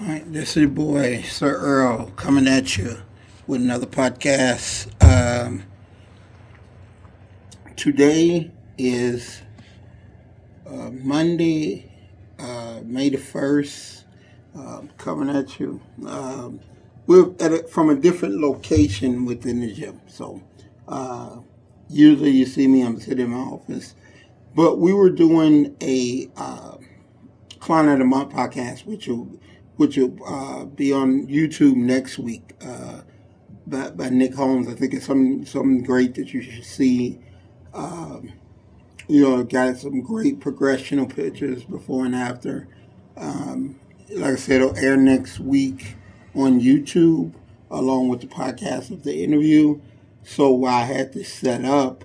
All right, this is your boy, Sir Earl, coming at you with another podcast. Um, today is uh, Monday, uh, May the 1st, um, coming at you. Um, we're at a, from a different location within the gym. So uh, usually you see me, I'm sitting in my office. But we were doing a uh, Client of the Month podcast, which will which will uh, be on YouTube next week uh, by, by, Nick Holmes. I think it's something something great that you should see. Um, you know, got some great progressional pictures before and after. Um, like I said, it'll air next week on YouTube along with the podcast of the interview. So while I had this set up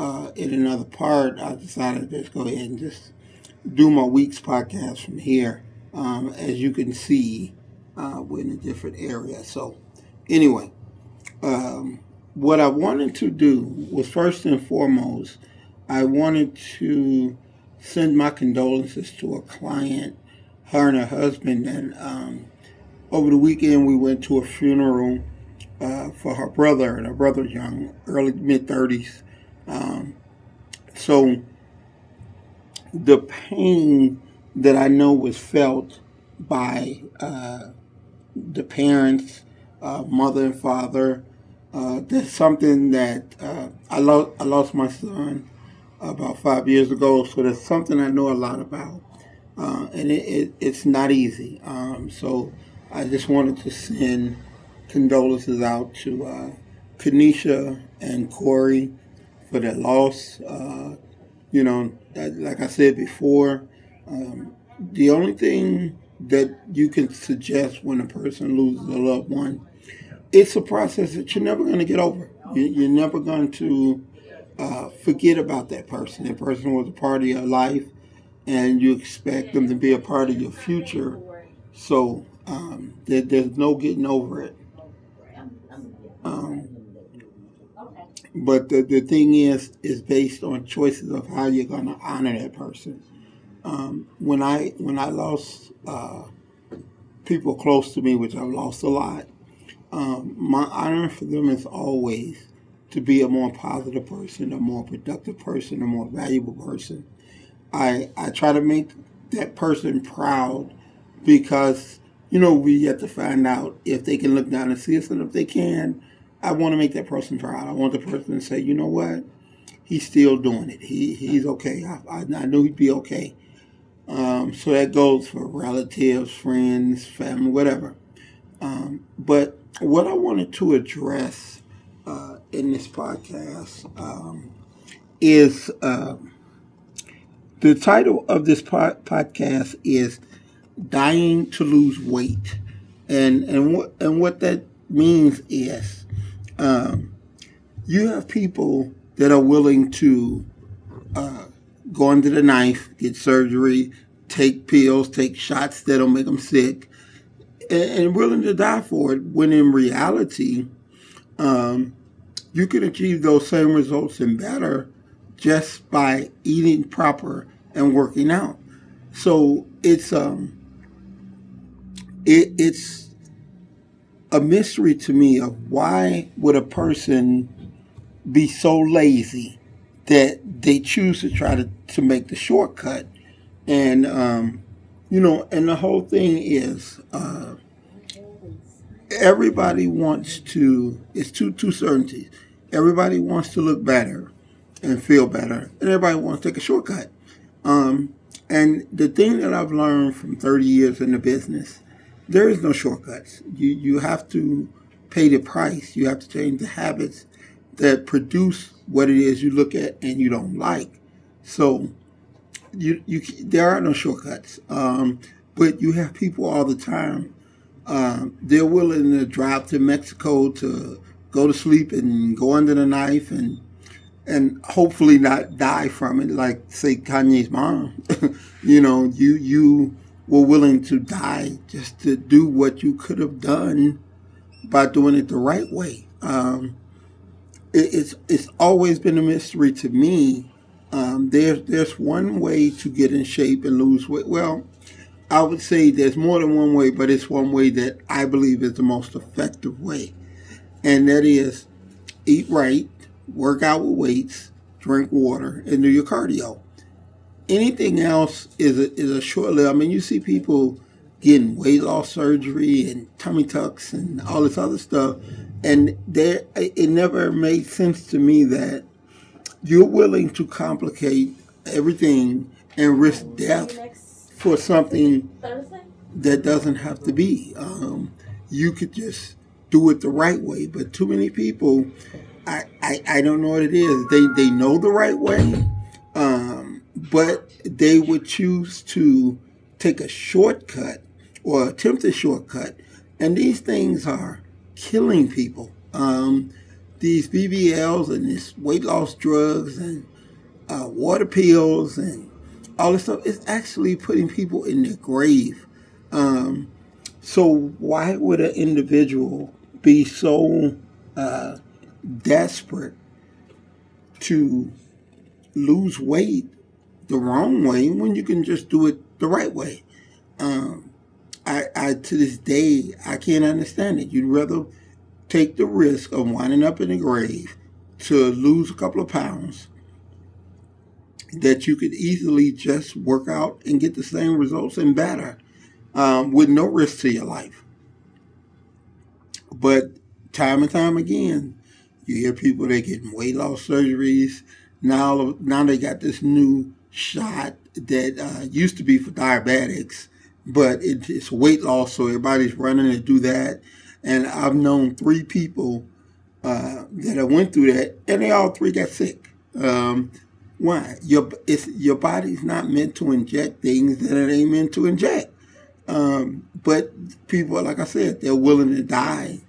uh, in another part, I decided to just go ahead and just do my week's podcast from here. Um, as you can see, uh, we're in a different area. So, anyway, um, what I wanted to do was first and foremost, I wanted to send my condolences to a client, her and her husband. And um, over the weekend, we went to a funeral uh, for her brother, and her brother's young, early mid 30s. Um, so, the pain that I know was felt by uh, the parents, uh, mother and father. Uh, that's something that uh, I, lo- I lost my son about five years ago, so that's something I know a lot about. Uh, and it, it, it's not easy. Um, so I just wanted to send condolences out to uh, Kanisha and Corey for their loss. Uh, you know, like I said before, um, the only thing that you can suggest when a person loses a loved one, it's a process that you're never going to get over. You're never going to uh, forget about that person. That person was a part of your life, and you expect them to be a part of your future. So um, there, there's no getting over it. Um, but the, the thing is, is based on choices of how you're going to honor that person. Um, when I when I lost uh, people close to me, which I've lost a lot, um, my honor for them is always to be a more positive person, a more productive person, a more valuable person. I I try to make that person proud because you know we have to find out if they can look down and see us, and if they can, I want to make that person proud. I want the person to say, you know what, he's still doing it. He he's okay. I, I, I knew he'd be okay. Um, so that goes for relatives, friends, family, whatever. Um, but what I wanted to address uh, in this podcast um, is uh, the title of this po- podcast is "Dying to Lose Weight," and and what and what that means is um, you have people that are willing to uh, go under the knife, get surgery, take pills, take shots that'll make them sick, and, and willing to die for it. When in reality, um, you can achieve those same results and better just by eating proper and working out. So it's um, it, it's a mystery to me of why would a person be so lazy that they choose to try to, to make the shortcut and um, you know and the whole thing is uh, everybody wants to it's two two certainties everybody wants to look better and feel better and everybody wants to take a shortcut um, and the thing that i've learned from 30 years in the business there is no shortcuts. You you have to pay the price. You have to change the habits that produce what it is you look at and you don't like. So you you there are no shortcuts. Um, but you have people all the time. Um, they're willing to drive to Mexico to go to sleep and go under the knife and and hopefully not die from it, like say Kanye's mom. you know, you you were willing to die just to do what you could have done by doing it the right way. Um, it's it's always been a mystery to me. Um, there's there's one way to get in shape and lose weight. Well, I would say there's more than one way, but it's one way that I believe is the most effective way. And that is eat right, work out with weights, drink water, and do your cardio. Anything else is a, is a short lived. I mean, you see people getting weight loss surgery and tummy tucks and all this other stuff, and there it never made sense to me that you're willing to complicate everything and risk death for something that doesn't have to be. Um, you could just do it the right way, but too many people, I, I, I don't know what it is. They they know the right way, um, but they would choose to take a shortcut or attempt a shortcut, and these things are killing people. Um, these BBLs and these weight loss drugs and uh, water pills and all this stuff is actually putting people in their grave. Um, so why would an individual be so uh, desperate to lose weight the wrong way when you can just do it the right way? Um, I, I to this day I can't understand it. You'd rather take the risk of winding up in the grave to lose a couple of pounds that you could easily just work out and get the same results and better um, with no risk to your life. But time and time again, you hear people they getting weight loss surgeries. Now, now they got this new shot that uh, used to be for diabetics, but it's weight loss, so everybody's running to do that. And I've known three people uh, that have went through that, and they all three got sick. Um, why? Your it's your body's not meant to inject things that it ain't meant to inject. Um, but people, like I said, they're willing to die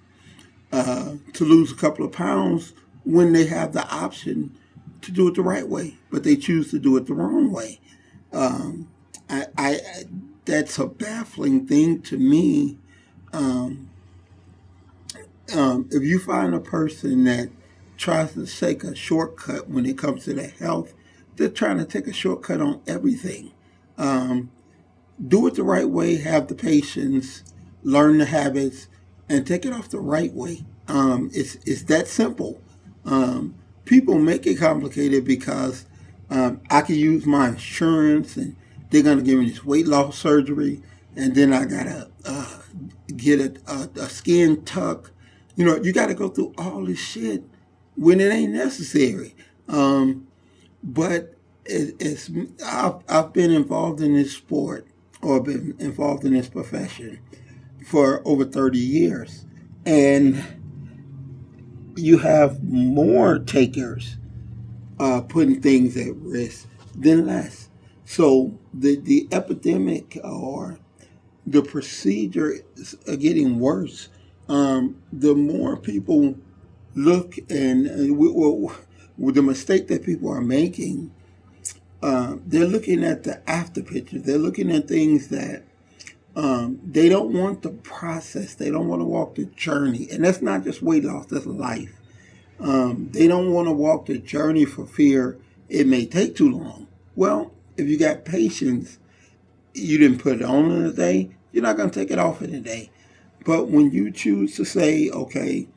uh, to lose a couple of pounds when they have the option to do it the right way, but they choose to do it the wrong way. Um, I, I, that's a baffling thing to me. Um, um, if you find a person that tries to take a shortcut when it comes to their health, they're trying to take a shortcut on everything. Um, do it the right way, have the patience, learn the habits, and take it off the right way. Um, it's, it's that simple. Um, people make it complicated because um, I can use my insurance and they're going to give me this weight loss surgery, and then I got to uh, get a, a, a skin tuck. You know, you got to go through all this shit when it ain't necessary. Um, but it, it's I've, I've been involved in this sport or been involved in this profession for over 30 years. And you have more takers uh, putting things at risk than less. So the, the epidemic or the procedure is getting worse. Um, the more people look and, and we, well, the mistake that people are making uh, they're looking at the after picture. They're looking at things that um, they don't want the process. They don't want to walk the journey. And that's not just weight loss, that's life. Um, they don't want to walk the journey for fear it may take too long. Well, if you got patience, you didn't put it on in a day, you're not going to take it off in a day. But when you choose to say, okay,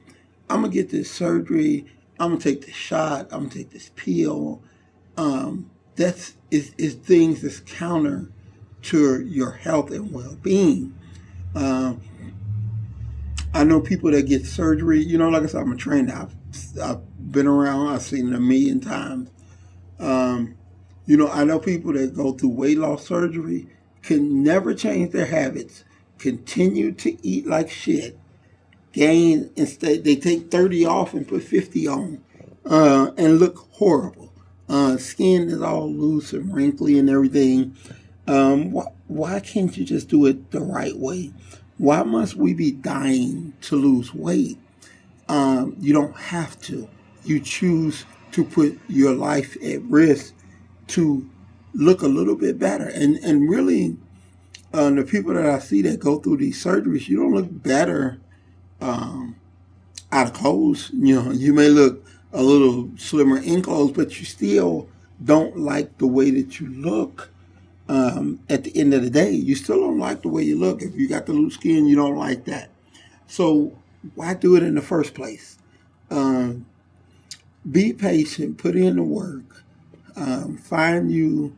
I'm going to get this surgery, I'm going to take this shot, I'm going to take this pill, um, that's is, is things that's counter to your health and well-being. Um, I know people that get surgery. You know, like I said, I'm a trainer. I've, I've been around. I've seen it a million times. Um, you know, I know people that go through weight loss surgery can never change their habits, continue to eat like shit, gain instead they take 30 off and put 50 on, uh, and look horrible. Uh, skin is all loose and wrinkly and everything. Um, wh- why can't you just do it the right way? Why must we be dying to lose weight? Um, you don't have to. You choose to put your life at risk to look a little bit better. And and really, uh, the people that I see that go through these surgeries, you don't look better um, out of clothes. You know, you may look a little slimmer in clothes, but you still don't like the way that you look um, at the end of the day, you still don't like the way you look. If you got the loose skin, you don't like that. So why do it in the first place? Um, be patient, put in the work, um, find you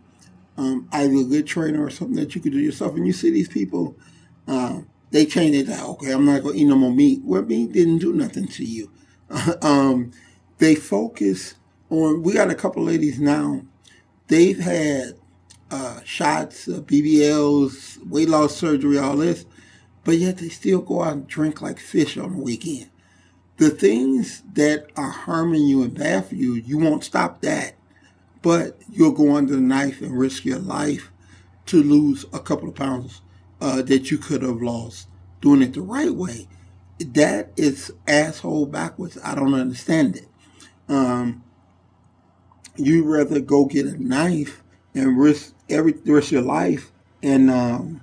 um, either a good trainer or something that you could do yourself. And you see these people, uh, they change it out. Okay, I'm not going to eat no more meat. Well, meat didn't do nothing to you. um, they focus on, we got a couple ladies now, they've had uh, shots, uh, BBLs, weight loss surgery, all this, but yet they still go out and drink like fish on the weekend. The things that are harming you and bad for you, you won't stop that but you'll go under the knife and risk your life to lose a couple of pounds uh, that you could have lost doing it the right way. That is asshole backwards. I don't understand it. Um, you rather go get a knife and risk every of your life and um,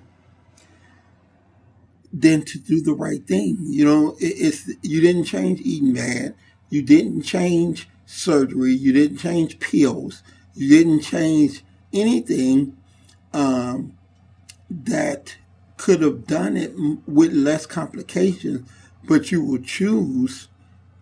than to do the right thing. You know, it, it's you didn't change eating bad. You didn't change surgery. You didn't change pills. You didn't change anything um, that could have done it with less complications, but you will choose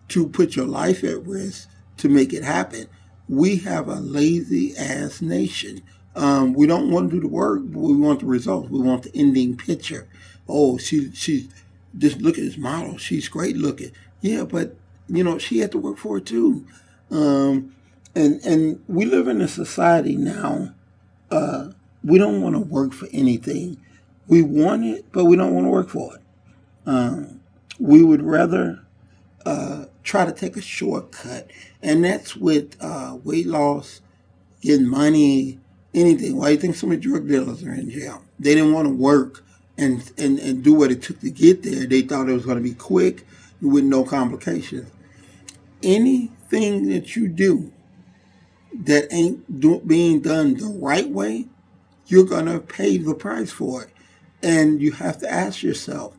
to put your life at risk to make it happen. We have a lazy ass nation. Um, we don't want to do the work, but we want the results. We want the ending picture. Oh, she she just look at this model. She's great looking. Yeah, but you know she had to work for it too. Um, and and we live in a society now. Uh, we don't want to work for anything. We want it, but we don't want to work for it. Um, we would rather uh, try to take a shortcut, and that's with uh, weight loss, getting money, anything. Why do you think so many drug dealers are in jail? They didn't want to work and, and, and do what it took to get there. They thought it was going to be quick with no complications. Anything that you do that ain't do, being done the right way, you're going to pay the price for it. And you have to ask yourself,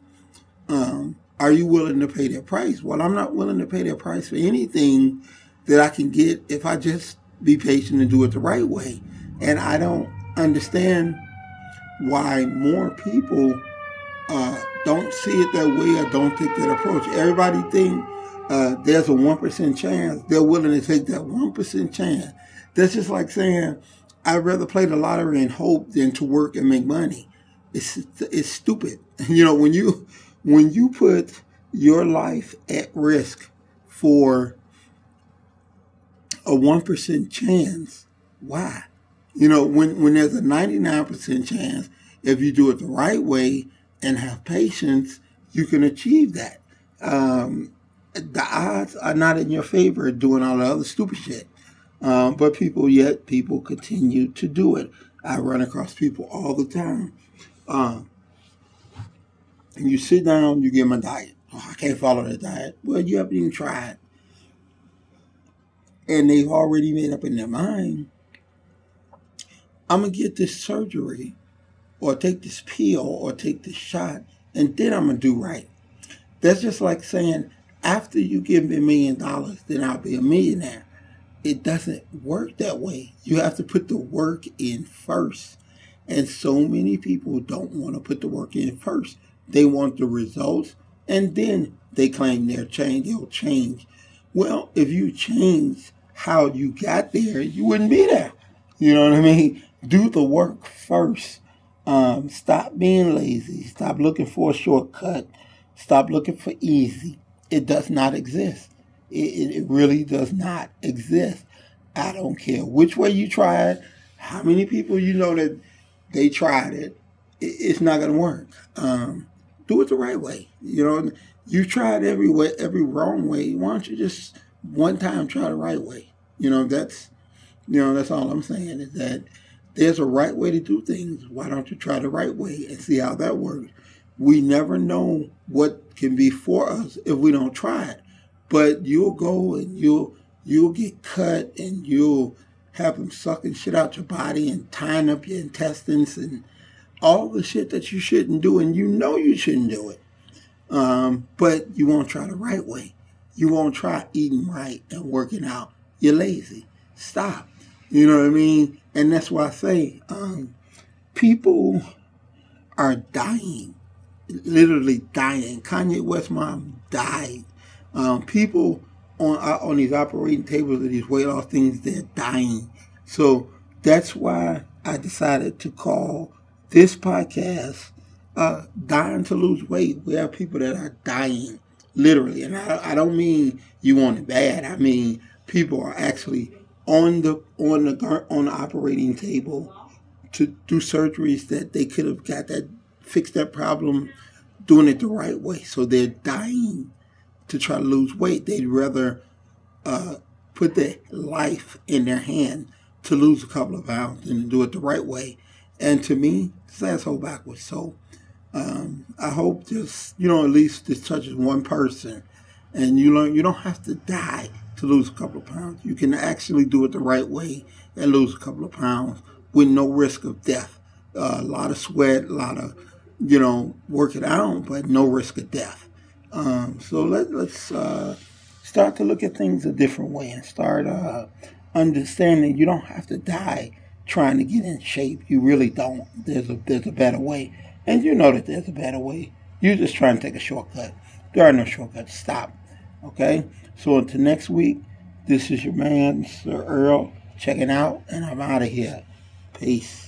um, are you willing to pay that price? Well, I'm not willing to pay that price for anything that I can get if I just be patient and do it the right way. And I don't understand why more people uh, don't see it that way or don't take that approach. Everybody think uh, there's a 1% chance. They're willing to take that 1% chance. That's just like saying, I'd rather play the lottery and hope than to work and make money. It's, it's stupid. You know, when you, when you put your life at risk for a 1% chance, why? You know, when, when there's a 99% chance, if you do it the right way and have patience, you can achieve that. Um, the odds are not in your favor doing all the other stupid shit. Um, but people, yet people continue to do it. I run across people all the time. Um, and you sit down, you give them a diet. Oh, I can't follow that diet. Well, you haven't even tried. And they've already made up in their mind, I'm going to get this surgery or take this pill or take this shot, and then I'm going to do right. That's just like saying, after you give me a million dollars, then I'll be a millionaire. It doesn't work that way. You have to put the work in first. And so many people don't want to put the work in first. They want the results and then they claim they're change, they'll change. Well, if you change how you got there, you wouldn't be there. You know what I mean? Do the work first. Um, stop being lazy. Stop looking for a shortcut. Stop looking for easy. It does not exist. It, it really does not exist. I don't care which way you try it, how many people you know that they tried it. it it's not going to work. Um, do it the right way. You know, you tried every way, every wrong way. Why don't you just one time try the right way? You know, that's you know that's all I'm saying is that there's a right way to do things. Why don't you try the right way and see how that works? We never know what can be for us if we don't try it. But you'll go and you'll you'll get cut and you'll have them sucking shit out your body and tying up your intestines and all the shit that you shouldn't do and you know you shouldn't do it. Um, but you won't try the right way. You won't try eating right and working out. You're lazy. Stop. You know what I mean? And that's why I say, um, people are dying, literally dying. Kanye West mom died. Um, people on on these operating tables of these weight loss things, they're dying. So that's why I decided to call this podcast uh, "Dying to Lose Weight." We have people that are dying, literally, and I, I don't mean you want it bad. I mean people are actually on the on the on the operating table to do surgeries that they could have got that fixed that problem doing it the right way. So they're dying to try to lose weight. They'd rather uh, put their life in their hand to lose a couple of pounds and do it the right way. And to me, it's asshole backwards. So um, I hope this, you know, at least this touches one person, and you learn you don't have to die to lose a couple of pounds. You can actually do it the right way and lose a couple of pounds with no risk of death. Uh, a lot of sweat, a lot of, you know, work it out, but no risk of death. Um, so let, let's uh, start to look at things a different way and start uh, understanding you don't have to die trying to get in shape. You really don't. There's a there's a better way, and you know that there's a better way. You're just trying to take a shortcut. There are no shortcuts. Stop. Okay. So until next week, this is your man, Sir Earl, checking out, and I'm out of here. Peace.